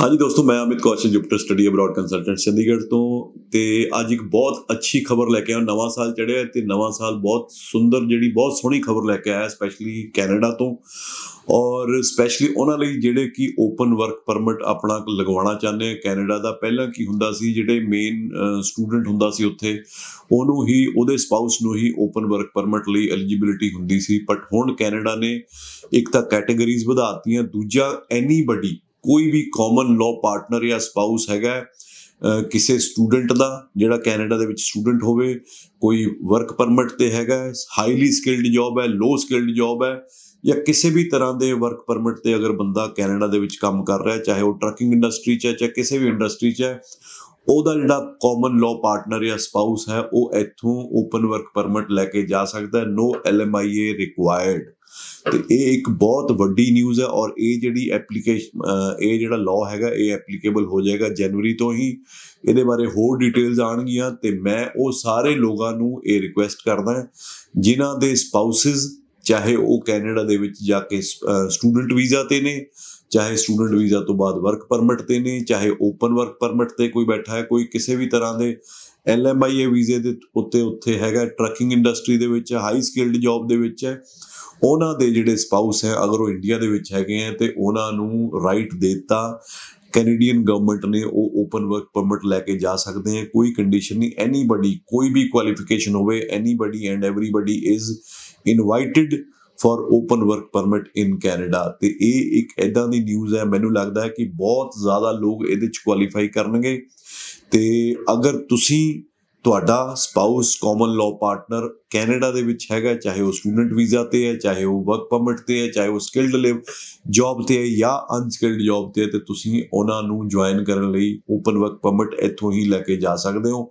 ਹਾਂਜੀ ਦੋਸਤੋ, ਮੈਂ Amit Kaushal Jupiter study abroad consultant Chandigarh ਤੋਂ ਤੇ ਅੱਜ ਇੱਕ ਬਹੁਤ ਅੱਛੀ ਖਬਰ ਲੈ ਕੇ ਆਇਆ। ਨਵਾਂ ਸਾਲ ਚੜਿਆ ਤੇ ਨਵਾਂ ਸਾਲ ਬਹੁਤ ਸੁੰਦਰ ਜਿਹੜੀ ਬਹੁਤ ਸੋਹਣੀ ਖਬਰ ਲੈ ਕੇ ਆਇਆ ਸਪੈਸ਼ਲੀ ਕੈਨੇਡਾ ਤੋਂ। ਔਰ ਸਪੈਸ਼ਲੀ ਉਹਨਾਂ ਲਈ ਜਿਹੜੇ ਕਿ ਓਪਨ ਵਰਕ ਪਰਮਿਟ ਆਪਣਾ ਲਗਵਾਉਣਾ ਚਾਹੁੰਦੇ ਆ। ਕੈਨੇਡਾ ਦਾ ਪਹਿਲਾਂ ਕੀ ਹੁੰਦਾ ਸੀ, ਜਿਹੜੇ ਮੇਨ ਸਟੂਡੈਂਟ ਹੁੰਦਾ ਸੀ ਉੱਥੇ, ਉਹਨੂੰ ਹੀ, ਉਹਦੇ ਸਪਾਊਸ ਨੂੰ ਹੀ ਓਪਨ ਵਰਕ ਪਰਮਿਟ ਲਈ ਐਲੀਜੀਬਿਲਿਟੀ ਹੁੰਦੀ ਸੀ। ਬਟ ਹੁਣ ਕੈਨੇਡਾ ਨੇ ਇੱਕ ਤਾਂ ਕੈਟਾਗਰੀਜ਼ ਵਧਾਤੀਆਂ ਦੂਜਾ ਐਨੀਬਡੀ ਕੋਈ ਵੀ ਕਾਮਨ ਲਾਅ ਪਾਰਟਨਰ ਜਾਂ ਸਪਾਊਸ ਹੈਗਾ ਕਿਸੇ ਸਟੂਡੈਂਟ ਦਾ, ਜਿਹੜਾ ਕੈਨੇਡਾ ਦੇ ਵਿੱਚ ਸਟੂਡੈਂਟ ਹੋਵੇ, ਕੋਈ ਵਰਕ ਪਰਮਿਟ ਤੇ ਹੈਗਾ ਹਾਈਲੀ ਸਕਿਲਡ ਜੌਬ ਹੈ ਲੋ ਸਕਿਲਡ ਜੌਬ ਹੈ, ਜਾਂ ਕਿਸੇ ਵੀ ਤਰ੍ਹਾਂ ਦੇ ਵਰਕ ਪਰਮਿਟ ਤੇ ਅਗਰ ਬੰਦਾ ਕੈਨੇਡਾ ਦੇ ਵਿੱਚ ਕੰਮ ਕਰ ਰਿਹਾ ਚਾਹੇ ਉਹ ਟਰੱਕਿੰਗ ਇੰਡਸਟਰੀ 'ਚ ਹੈ, ਚਾਹੇ ਕਿਸੇ ਵੀ ਇੰਡਸਟਰੀ 'ਚ ਹੈ ਉਹਦਾ ਜਿਹੜਾ ਕਾਮਨ ਲਾਅ ਪਾਰਟਨਰ ਜਾਂ ਸਪਾਊਸ ਹੈ, ਉਹ ਇੱਥੋਂ ਓਪਨ ਵਰਕ ਪਰਮਿਟ ਲੈ ਕੇ ਜਾ ਸਕਦਾ ਹੈ ਨੋ ਐਲਐਮਆਈਏ ਰਿਕੁਆਇਰਡ ਤੇ ਇਹ ਇੱਕ ਬਹੁਤ ਵੱਡੀ ਨਿਊਜ਼ ਹੈ ਔਰ ਇਹ ਜਿਹੜੀ ਐਪਲੀਕੇਸ਼ਨ ਇਹ ਜਿਹੜਾ ਲਾਅ ਹੈਗਾ, ਇਹ ਐਪਲੀਕੇਬਲ ਹੋ ਜਾਏਗਾ ਜਨਵਰੀ ਤੋਂ ਹੀ। ਇਹਦੇ ਬਾਰੇ ਹੋਰ ਡਿਟੇਲਸ ਆਣਗੀਆਂ ਤੇ ਮੈਂ ਉਹ ਸਾਰੇ ਲੋਕਾਂ ਨੂੰ ਇਹ ਰਿਕੁਐਸਟ ਕਰਦਾ ਜਿਨ੍ਹਾਂ ਦੇ ਸਪਾਊਸਸ ਚਾਹੇ ਉਹ ਕੈਨੇਡਾ ਦੇ ਵਿੱਚ ਜਾ ਕੇ ਸਟੂਡੈਂਟ ਵੀਜ਼ਾ ਤੇ ਨੇ, ਚਾਹੇ ਸਟੂਡੈਂਟ ਵੀਜ਼ਾ ਤੋਂ ਬਾਅਦ ਵਰਕ ਪਰਮਿਟ ਤੇ ਨੇ, ਚਾਹੇ ਓਪਨ ਵਰਕ ਪਰਮਿਟ ਤੇ ਕੋਈ ਬੈਠਾ ਹੈ, ਕੋਈ ਕਿਸੇ ਵੀ ਤਰ੍ਹਾਂ ਦੇ ਐਲਐਮਆਈਏ ਵੀਜ਼ੇ ਦੇ ਉੱਤੇ ਉੱਥੇ ਹੈਗਾ ਟਰੱਕਿੰਗ ਇੰਡਸਟਰੀ ਦੇ ਵਿੱਚ ਹਾਈ ਸਕਿਲਡ ਜੌਬ ਦੇ ਵਿੱਚ ਹੈ, ਉਹਨਾਂ ਦੇ ਜਿਹੜੇ ਸਪਾਊਸ ਹੈ, ਅਗਰ ਉਹ ਇੰਡੀਆ ਦੇ ਵਿੱਚ ਹੈਗੇ ਆ ਤੇ ਉਹਨਾਂ ਨੂੰ ਰਾਈਟ ਦਿੱਤਾ ਕੈਨੇਡੀਅਨ ਗਵਰਨਮੈਂਟ ਨੇ ਉਹ ਓਪਨ ਵਰਕ ਪਰਮਿਟ ਲੈ ਕੇ ਜਾ ਸਕਦੇ ਆ ਕੋਈ ਕੰਡੀਸ਼ਨ ਨਹੀਂ ਐਨੀਬਾਡੀ ਕੋਈ ਵੀ ਕੁਆਲੀਫਿਕੇਸ਼ਨ ਹੋਵੇ anybody and everybody is invited for open work permit in Canada ਤੇ ਇਹ ਇੱਕ ਐਦਾਂ ਦੀ ਨਿਊਜ਼ ਹੈ, ਮੈਨੂੰ ਲੱਗਦਾ ਹੈ ਕਿ ਬਹੁਤ ਜ਼ਿਆਦਾ ਲੋਕ ਇਹਦੇ ਚ ਕੁਆਲੀਫਾਈ ਕਰਨਗੇ। ਤੇ ਅਗਰ ਤੁਸੀਂ ਤੁਹਾਡਾ spouse common law partner Canada ਦੇ ਵਿੱਚ ਹੈਗਾ, ਚਾਹੇ ਉਹ ਸਟੂਡੈਂਟ ਵੀਜ਼ਾ ਤੇ ਹੈ, ਚਾਹੇ ਉਹ ਵਰਕ ਪਰਮਿਟ ਤੇ ਹੈ, ਚਾਹੇ ਉਹ ਸਕਿਲਡ ਲਿਵ ਜੌਬ ਤੇ ਹੈ ਜਾਂ ਅਨਸਕਿਲਡ ਜੌਬ ਤੇ ਹੈ, ਤੇ ਤੁਸੀਂ ਉਹਨਾਂ ਨੂੰ ਜੁਆਇਨ ਕਰਨ ਲਈ ਓਪਨ ਵਰਕ ਪਰਮਿਟ ਇੱਥੋਂ ਹੀ ਲੈ ਕੇ ਜਾ ਸਕਦੇ ਹੋ।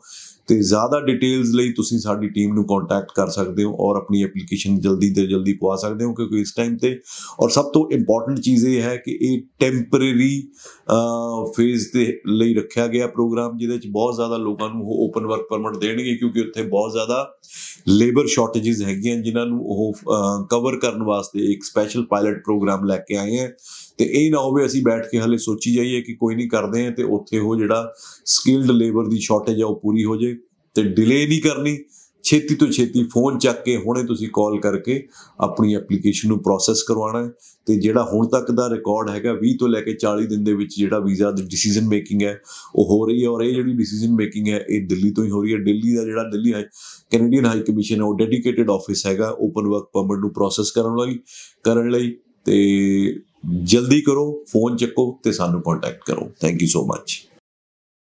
ਤੇ ਜ਼ਿਆਦਾ ਡਿਟੇਲਸ ਲਈ ਤੁਸੀਂ ਸਾਡੀ ਟੀਮ ਨੂੰ ਕੰਟੈਕਟ ਕਰ ਸਕਦੇ ਹੋ ਔਰ ਆਪਣੀ ਐਪਲੀਕੇਸ਼ਨ ਜਲਦੀ ਤੋਂ ਜਲਦੀ ਪਵਾ ਸਕਦੇ ਹੋ ਕਿਉਂਕਿ ਇਸ ਟਾਈਮ ਤੇ ਔਰ ਸਭ ਤੋਂ ਇੰਪੋਰਟੈਂਟ ਚੀਜ਼ ਇਹ ਹੈ ਕਿ ਇਹ ਟੈਂਪਰੇਰੀ ਫੇਜ਼ ਦੇ ਲਈ ਰੱਖਿਆ ਗਿਆ ਪ੍ਰੋਗਰਾਮ ਜਿਹਦੇ ਵਿੱਚ ਬਹੁਤ ਜ਼ਿਆਦਾ ਲੋਕਾਂ ਨੂੰ ਉਹ ਓਪਨ ਵਰਕ ਪਰਮਿਟ ਦੇਣਗੇ ਕਿਉਂਕਿ ਉੱਥੇ ਬਹੁਤ ਜ਼ਿਆਦਾ ਲੇਬਰ ਸ਼ਾਰਟੇजेस ਹੈਗੀਆਂ ਜਿਨ੍ਹਾਂ ਨੂੰ ਉਹ ਕਵਰ ਕਰਨ ਵਾਸਤੇ ਇੱਕ ਸਪੈਸ਼ਲ ਪਾਇਲਟ ਪ੍ਰੋਗਰਾਮ ਲੈ ਕੇ ਆਏ ਹੈ। ਤੇ ਇਹ ਨਾ ਹੋਵੇ ਅਸੀਂ ਬੈਠ ਕੇ ਹਲੇ ਸੋਚੀ ਜਾਈਏ ਕਿ ਕੋਈ ਨਹੀਂ ਕਰਦੇ ਆ ਤੇ ਉੱਥੇ ਉਹ ਜਿਹੜਾ ਸਕਿਲਡ ਲੇਬਰ ਦੀ ਸ਼ਾਰਟੇਜ ਆ ਉਹ ਪੂਰੀ ਹੋ ਜੇ ਤੇ ਡਿਲੇ ਨਹੀਂ ਕਰਨੀ। ਛੇਤੀ ਤੋਂ ਛੇਤੀ ਫੋਨ ਚੱਕ ਕੇ ਹੁਣੇ ਤੁਸੀਂ ਕਾਲ ਕਰਕੇ ਆਪਣੀ ਐਪਲੀਕੇਸ਼ਨ ਨੂੰ ਪ੍ਰੋਸੈਸ ਕਰਵਾਉਣਾ ਹੈ ਤੇ ਜਿਹੜਾ ਹੁਣ ਤੱਕ ਦਾ ਰਿਕਾਰਡ ਹੈਗਾ 20 ਤੋਂ ਲੈ ਕੇ 40 ਦਿਨ ਦੇ ਵਿੱਚ ਜਿਹੜਾ ਵੀਜ਼ਾ ਦੀ ਡਿਸੀਜਨ ਮੇਕਿੰਗ ਹੈ, ਉਹ ਹੋ ਰਹੀ ਹੈ ਔਰ ਇਹ ਜਿਹੜੀ ਡਿਸੀਜਨ ਮੇਕਿੰਗ ਹੈ, ਇਹ ਦਿੱਲੀ ਤੋਂ ਹੀ ਹੋ ਰਹੀ ਹੈ। ਦਿੱਲੀ ਦਾ ਜਿਹੜਾ ਦਿੱਲੀ ਹੈ ਕੈਨੇਡੀਅਨ ਹਾਈ ਕਮਿਸ਼ਨ ਹੈ, ਉਹ ਡੈਡੀਕੇਟਿਡ ਆਫਿਸ ਹੈਗਾ ਓਪਨ ਵਰਕ ਪਰਮਿਟ ਨੂੰ ਪ੍ਰੋਸੈਸ ਕਰਨ ਲਈ ਕਰਨ ਲਈ ਤੇ ਜਲਦੀ ਕਰੋ ਫੋਨ ਚੱਕੋ ਤੇ ਸਾਨੂੰ ਕੰਟੈਕਟ ਕਰੋ। Thank you so much